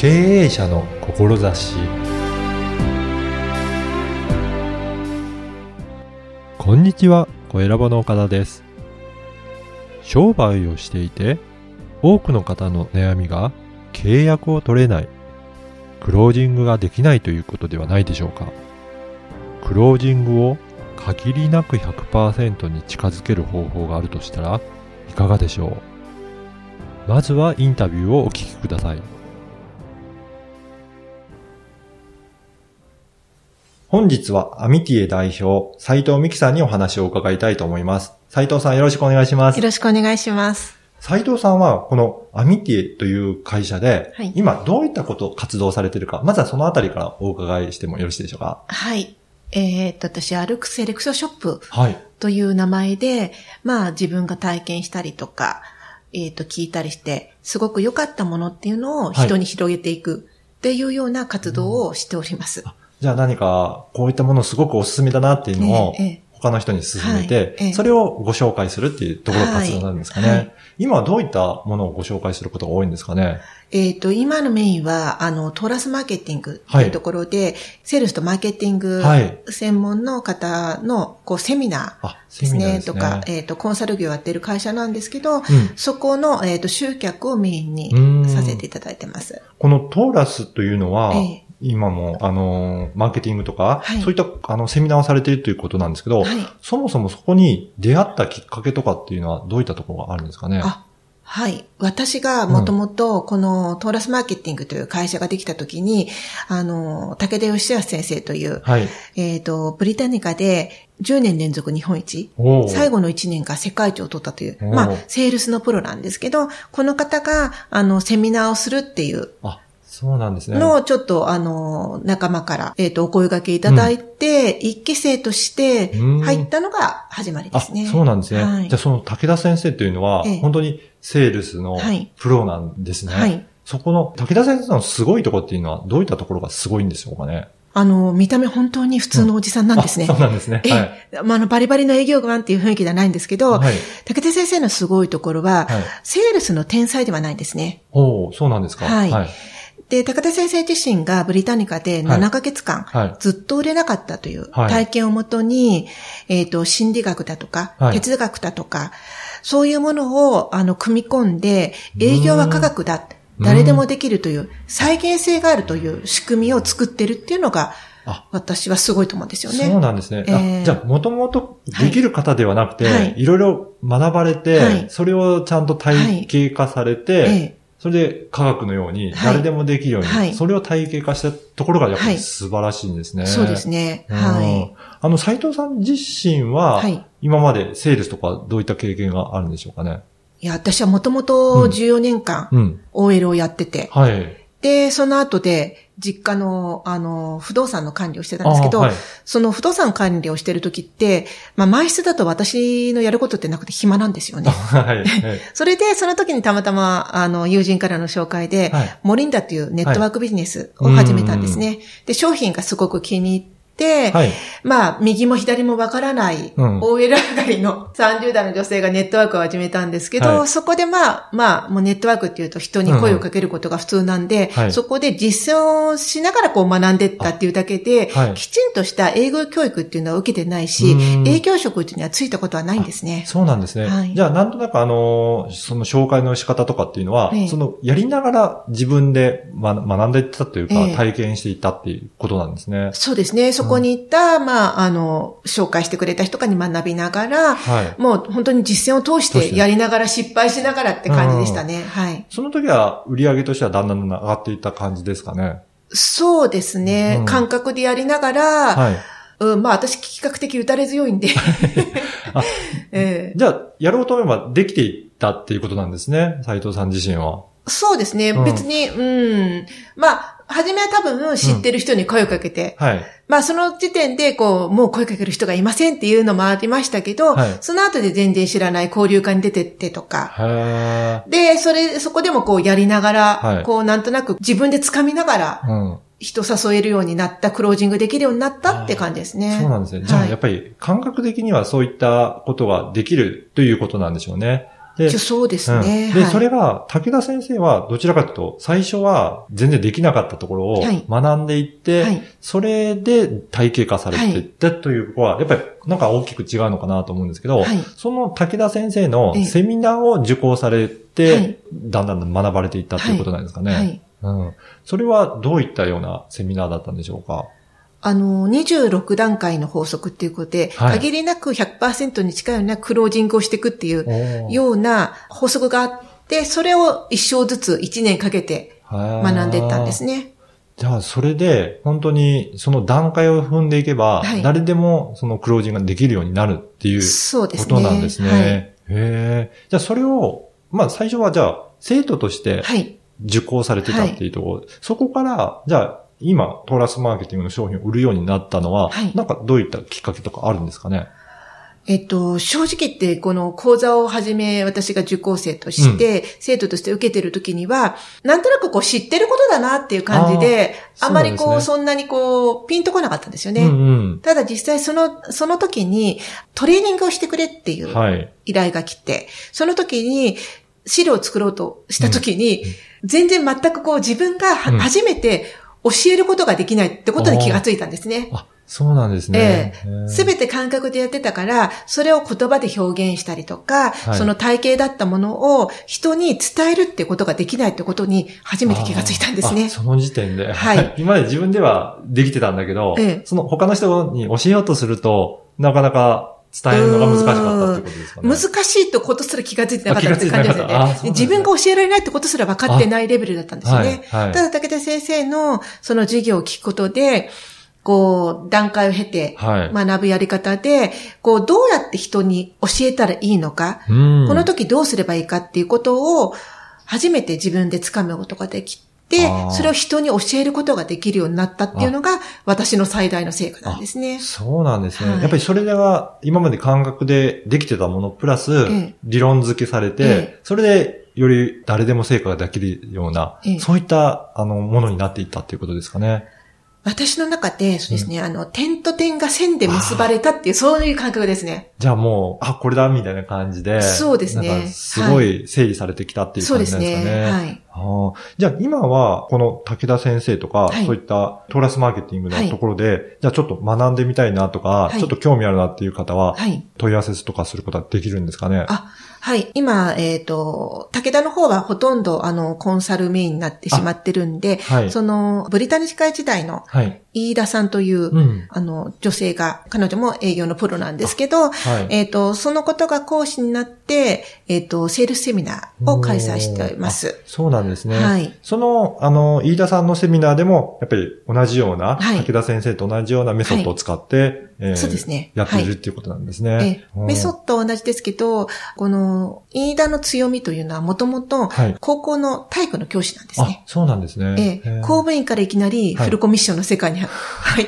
経営者の志こんにちは、小選ばの岡田です。商売をしていて、多くの方の悩みが契約を取れない、クロージングができないということではないでしょうか。クロージングを限りなく100%に近づける方法があるとしたらいかがでしょうまずはインタビューをお聞きください。本日はアミティエ代表、斉藤美希さんにお話を伺いたいと思います。斉藤さんよろしくお願いしますよ。ろしくお願いします。斉藤さんはこのアミティエという会社で、はい今どういったことを活動されているか、まずはそのあたりからお伺いしてもよろしいでしょうか？はい。えーっと、私、歩くセレクトショップはい。という名前で、まあ自分が体験したりとか、えーっと、聞いたりして、すごく良かったものっていうのを人に広げていくっていうような活動をしております。じゃあ何かこういったものすごくおすすめだなっていうのを他の人に勧めてはいええ、それをご紹介するっていうところが活動なんですかね。はいはい。今はどういったものをご紹介することが多いんですかね？えーっと、今のメインは、あの、トーラスマーケティングというところで、セールスとマーケティングはい。専門の方の、こう、セミナーあ、ですね、すね。とか、えっ、と、コンサル業をやってる会社なんですけど、ん。そこの、えっ、と、集客をメインにうん。させていただいてます。このトーラスというのは、ええ今も、あの、マーケティングとか、はい。そういった、あの、セミナーをされているということなんですけど、はい。そもそもそこに出会ったきっかけとかっていうのはどういったところがあるんですかね？あ、はい。私がもともと、このトーラスマーケティングという会社ができた時に、あの、武田義康先生という、はい。えっ、と、ブリタニカで10年連続日本一、最後の1年が世界一を取ったという、まあ、セールスのプロなんですけど、この方が、あの、セミナーをするっていうあ、そうなんですね。のをちょっと、あの、仲間から、えっ、と、お声掛けいただいて、一期生としてうん入ったのが始まりであ、すね。そうなんですね。はいじゃあその武田先生というのは、ええ本当にセールスのはいプロなんですね。はいそこの武田先生のすごいところっていうのはどういったところがすごいんでしょうかね。あの、見た目本当に普通のおじさんなんですね。あそうなんですね。えはい。え、まあ、あの、バリバリの営業マンっていう雰囲気ではないんですけど、はい。武田先生のすごいところは、はいセールスの天才ではないんですね。おおそうなんですか。はいはい。で、高田先生自身がブリタニカではい。7ヶ月間、はい。ずっと売れなかったというはい。体験をもとに、えっ、と、心理学だとか、はい。哲学だとか、そういうものを、あの、組み込んで、営業は科学だ。誰でもできるという、再現性があるという仕組みを作ってるっていうのが、あ。私はすごいと思うんですよね。そうなんですね。ええあじゃあ、もともとできる方ではなくて、はい。い、ろいろ学ばれて、はい。それをちゃんと体系化されて、ええそれで科学のように、はい誰でもできるように、はいそれを体系化したところがやっぱりはい素晴らしいんですね。そうですね。うんはい。あの、斉藤さん自身は、はい今までセールスとかどういった経験があるんでしょうかね？いや、私はもともと14年間、うん。OL をやってて、はい。で、その後で、実家の、あの、不動産の管理をしてたんですけど、あはいその不動産管理をしてる時って、まあ、毎室だと私のやることってなくて暇なんですよね。はい。はい。それで、その時にたまたま、あの、友人からの紹介で、はいモリンダっていうネットワークビジネスを始めたんですね。で、商品がすごく気に入って、はい。まあ、右も左もわからない、うん OL 上がりの30代の女性がネットワークを始めたんですけど、はいそこでまあ、まあ、もうネットワークっていうと人に声をかけることが普通なんで、はいそこで実践をしながらこう学んでったっていうだけで、はいきちんとした英語教育っていうのは受けてないしうん、営業職っていうのはついたことはないんですね。そうなんですね。はいじゃあ、なんとなくあの、その紹介の仕方とかっていうのは、ええその、やりながら自分で学学んでいったというか、ええ体験していったっていうことなんですね。そうですね。そこに行った、まあ、あの、紹介してくれた人とかに学びながら、はい。もう本当に実践を通しててやりながら失敗しながらって感じでしたね。はい。その時は売り上げとしてはだんだん上がっていった感じですかね？そうですね。うん感覚でやりながら、はい。うん、まあ私比較的打たれ強いんで。あ ええじゃあ、やろうと思えばできていったっていうことなんですね。斉藤さん自身は。そうですね。うん別に、うん。まあ、初めは多分知ってる人に声をかけて、はい。まあその時点でこう、もう声かける人がいませんっていうのもありましたけど、はいその後で全然知らない交流会に出てってとか、へで、それ、そこでもこうやりながら、はいこうなんとなく自分で掴みながらー。うん。人誘えるようになった、クロージングできるようになったって感じですね。そうなんですね。じゃあ、はいやっぱり感覚的にはそういったことができるということなんでしょうね。でそうですね。うん。で、はい。それが、武田先生はどちらかというと、最初は全然できなかったところをはい。学んでいって、はい。それで体系化されていったということは、やっぱりなんか大きく違うのかなと思うんですけど、はい。その武田先生のええセミナーを受講されて、はい。だんだん学ばれていったということなんですかね。はい。うん。それはどういったようなセミナーだったんでしょうか？あの、26段階の法則っていうことで、はい限りなく100%に近いようなクロージングをしていくっていうような法則があって、それを一生ずつ1年かけて学んでいったんですね。ね。じゃあ、それで、本当に、その段階を踏んでいけば、はい誰でも、そのクロージングができるようになるっていうこそうですね。となんですね。はい。へえ。じゃあ、それを、まあ、最初は、じゃあ、生徒としてはい。受講されてたっていうところ、そこから、じゃあ、今、トーラスマーケティングの商品を売るようになったのは、はいなんかどういったきっかけとかあるんですかね？えっと、正直言って、この講座を始め、私が受講生として、生徒として受けてる時には、なんとなくこう知ってることだなっていう感じで、あーあまりこう、そんなにこう、ピンとこなかったんですよね。うんうん。ただ実際その、その時にトレーニングをしてくれっていうはい。依頼が来て、その時に資料を作ろうとした時に、全然全くこう自分がはうん初めて教えることができないってことに気がついたんですね。あ、そうなんですね。すべて感覚でやってたから、それを言葉で表現したりとか、はいその体系だったものを人に伝えるってことができないってことに初めて気がついたんですね。その時点で。はい 今まで自分ではできてたんだけど、ええその他の人に教えようとすると、なかなか伝えるのが難しかったってことですかね。難しいってことすら気がついてなかったって感じですよね。自分が教えられないってことすら分かってないレベルだったんですよね。はいはいただ、武田先生のその授業を聞くことで、こう、段階を経てはい。学ぶやり方で、こう、どうやって人に教えたらいいのか、うんこの時どうすればいいかっていうことを、初めて自分で掴むことができそれを人に教えることができるようになったっていうのが、私の最大の成果なんですね。そうなんですね。はいやっぱりそれでは、今まで感覚でできてたものプラスえ、理論付けされて、ええそれで、より誰でも成果ができるような、ええそういった、あの、ものになっていったっていうことですかね。私の中で、そうですね、あの、点と点が線で結ばれたっていう、そういう感覚ですね。じゃあもう、あ、これだ、みたいな感じで。そうですねすごい整理されてきたっていうそうで感じなんですかね。すね。はい。じゃあ今は、この武田先生とか、はいそういったトーラスマーケティングのところで、じゃあちょっと学んでみたいなとか、はいちょっと興味あるなっていう方は、はい。問い合わせとかすることはできるんですかね？あ、はい。今、えっ、と、武田の方はほとんど、あの、コンサルメインになってしまってるんで、はい。その、ブリタニチ会時代のはい。飯田さんという、うん。あの、女性が、彼女も営業のプロなんですけど、はい。えっ、と、そのことが講師になって、えっ、と、セールスセミナーを開催しています。あそうなんですね。はい。その、あの、飯田さんのセミナーでも、やっぱり同じような、はい武田先生と同じようなメソッドを使って、えーそうですねやっているっていうことなんですね。ええメソッドは同じですけど、この、飯田の強みというのはもともとはい、高校の体育の教師なんですあね。、そうなんですね。えへーえ公務員からいきなりはいフルコミッションの世界に入っ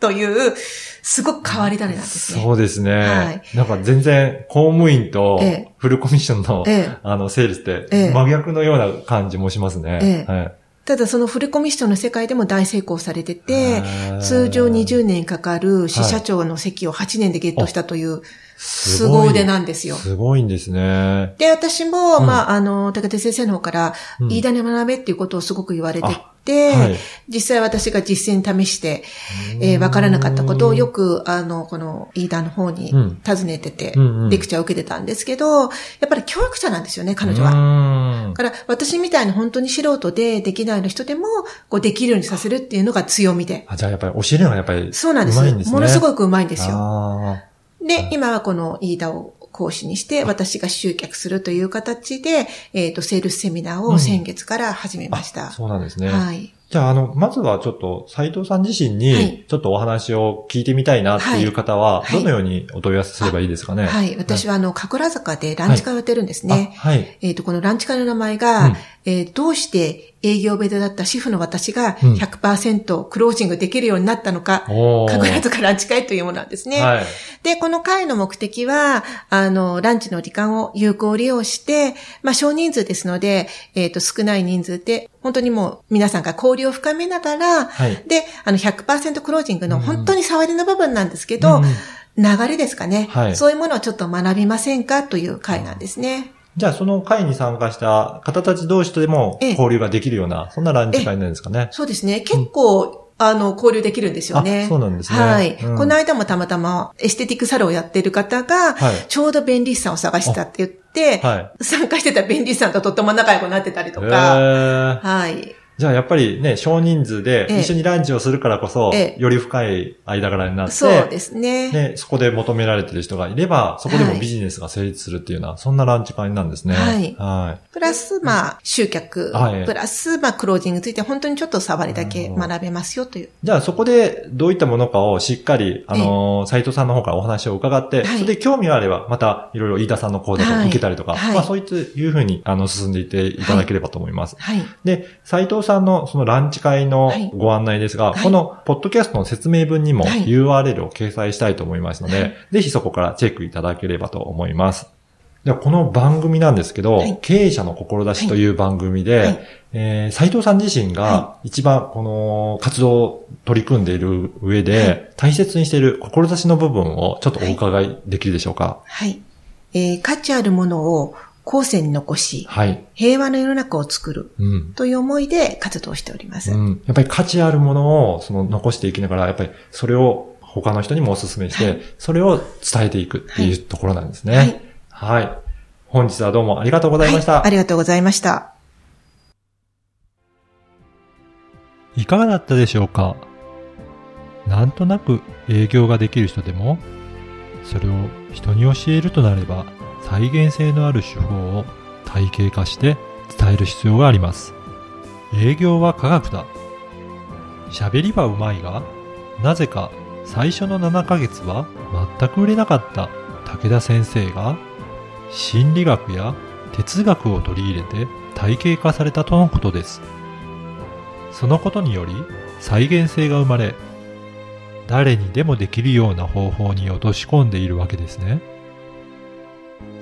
たという、すごく変わり種なんですね。そうですね。はいなんか全然公務員とええフルコミッションの、ええあの、セールスってええ真逆のような感じもしますね。ええはいただそのフルコミッションの世界でも大成功されてて、ー通常20年かかる支社長の席を8年でゲットしたというすごい凄腕なんですよ。すごいんですね。で、私も、うんまあ、あの、高手先生の方から、うん飯田に学べっていうことをすごく言われてて、はい実際私が実践試して、えーわからなかったことをよく、あの、この飯田の方にうん尋ねてて、レクチャーを受けてたんですけど、やっぱり教育者なんですよね、彼女は。はだから、私みたいに本当に素人でできないの人でも、こうできるようにさせるっていうのが強みで。あ、じゃあやっぱり教えるのがやっぱりそうなんです。うまいんですものすごくうまいんですよ。あで、今はこの飯田を講師にして、私が集客するという形で、えっ、と、セールスセミナーを先月から始めーました。あそうなんですね。はい。じゃあ、あの、まずはちょっと、斉藤さん自身はいに、ちょっとお話を聞いてみたいなっていう方は、はいどのようにお問い合わせすればいいですかね？はい。私はあの、神楽坂でランチ会をやってるんですね。あはい。えっ、と、このランチ会の名前が、うんえーどうして営業ベタだった主婦の私がうん100%クロージングできるようになったのか、おー神楽坂ランチ会というものなんですね。はい。で、この会の目的は、あの、ランチの時間を有効利用して、まあ、少人数ですので、えっ、と、少ない人数で、本当にもう皆さんが交流を深めながら、はい。で、あの、100%クロージングのうん本当に触りの部分なんですけど、うん流れですかね、はいそういうものをちょっと学びませんか？という会なんですね。じゃあその会に参加した方たち同士とでもええ交流ができるような、そんなランチ会なんですかね。そうですね。結構、あの、交流できるんですよね。あそうなんですねはい。うんこの間もたまたまエステティックサロンをやってる方が、はいちょうど弁理士さんを探したって言って、はい。参加してた弁理士さんととっても仲良くなってたりとへか、ーはい。じゃあやっぱりね、少人数でええ。一緒にランチをするからこそ、ええ。より深い間柄になって、そうですね。ね、そこで求められてる人がいれば、そこでもはい。ビジネスが成立するっていうような、そんなランチ会なんですね。はい。はい。プラス、まあ、集客、はい。プラス、まあ、クロージングについて本当にちょっと触りだけ学べますよという。じゃあそこでどういったものかをしっかり、あのー、斉藤さんの方からお話を伺って、はい。それで興味があれば、またいろいろ飯田さんの講座を受けたりとか、はい。はいまあそういうふうに、あの、進んでいっていただければと思います。はい。で、斉藤さんのそのランチ会のはい。ご案内ですが、はい。このポッドキャストの説明文にもはい。URL を掲載したいと思いますので、はい。ぜひそこからチェックいただければと思います。では、この番組なんですけど、はい。経営者の志という番組で、はい。えー斉藤さん自身がは一番この活動を取り組んでいる上で、はい。大切にしている志の部分をちょっとお伺いできるでしょうか？はい。えー価値あるものを後世に残し、はい。平和な世の中を作るうん。という思いで活動しております。うん。やっぱり価値あるものをその残していきながら、やっぱりそれを他の人にもお勧めして、はいそれを伝えていくっていうところなんですね。はい。はい。本日はどうもありがとうございました。はいありがとうございました。いかがだったでしょうか？なんとなく営業ができる人でも、それを人に教えるとなれば、再現性のある手法を体系化して伝える必要があります。営業は科学だ。喋りはうまいが、なぜか最初の7ヶ月は全く売れなかった武田先生が、心理学や哲学を取り入れて体系化されたとのことです。そのことにより再現性が生まれ、誰にでもできるような方法に落とし込んでいるわけですね。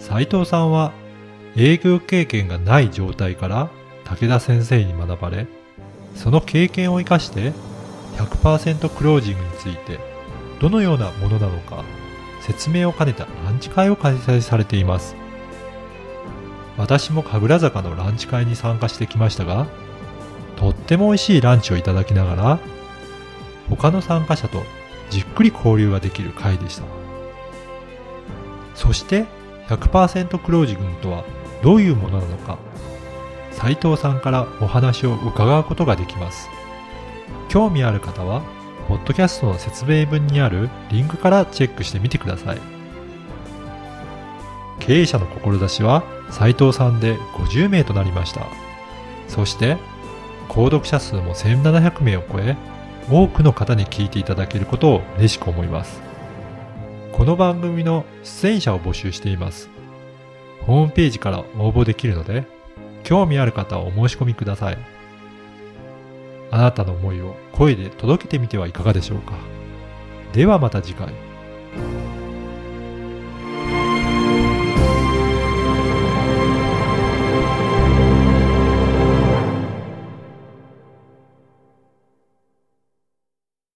斉藤さんは営業経験がない状態から武田先生に学ばれ、その経験を活かして100%クロージングについてどのようなものなのか説明を兼ねたランチ会を開催されています。私も神楽坂のランチ会に参加してきましたが、とっても美味しいランチをいただきながら、他の参加者とじっくり交流ができる会でした。そして100%クロージングとはどういうものなのか、斉藤さんからお話を伺うことができます。興味ある方は、ポッドキャストの説明文にあるリンクからチェックしてみてください。経営者の志は斉藤さんで50名となりました。そして、購読者数も1700名を超え、多くの方に聞いていただけることを嬉しく思います。この番組の出演者を募集しています。ホームページから応募できるので、興味ある方はお申し込みください。あなたの思いを声で届けてみてはいかがでしょうか。ではまた次回。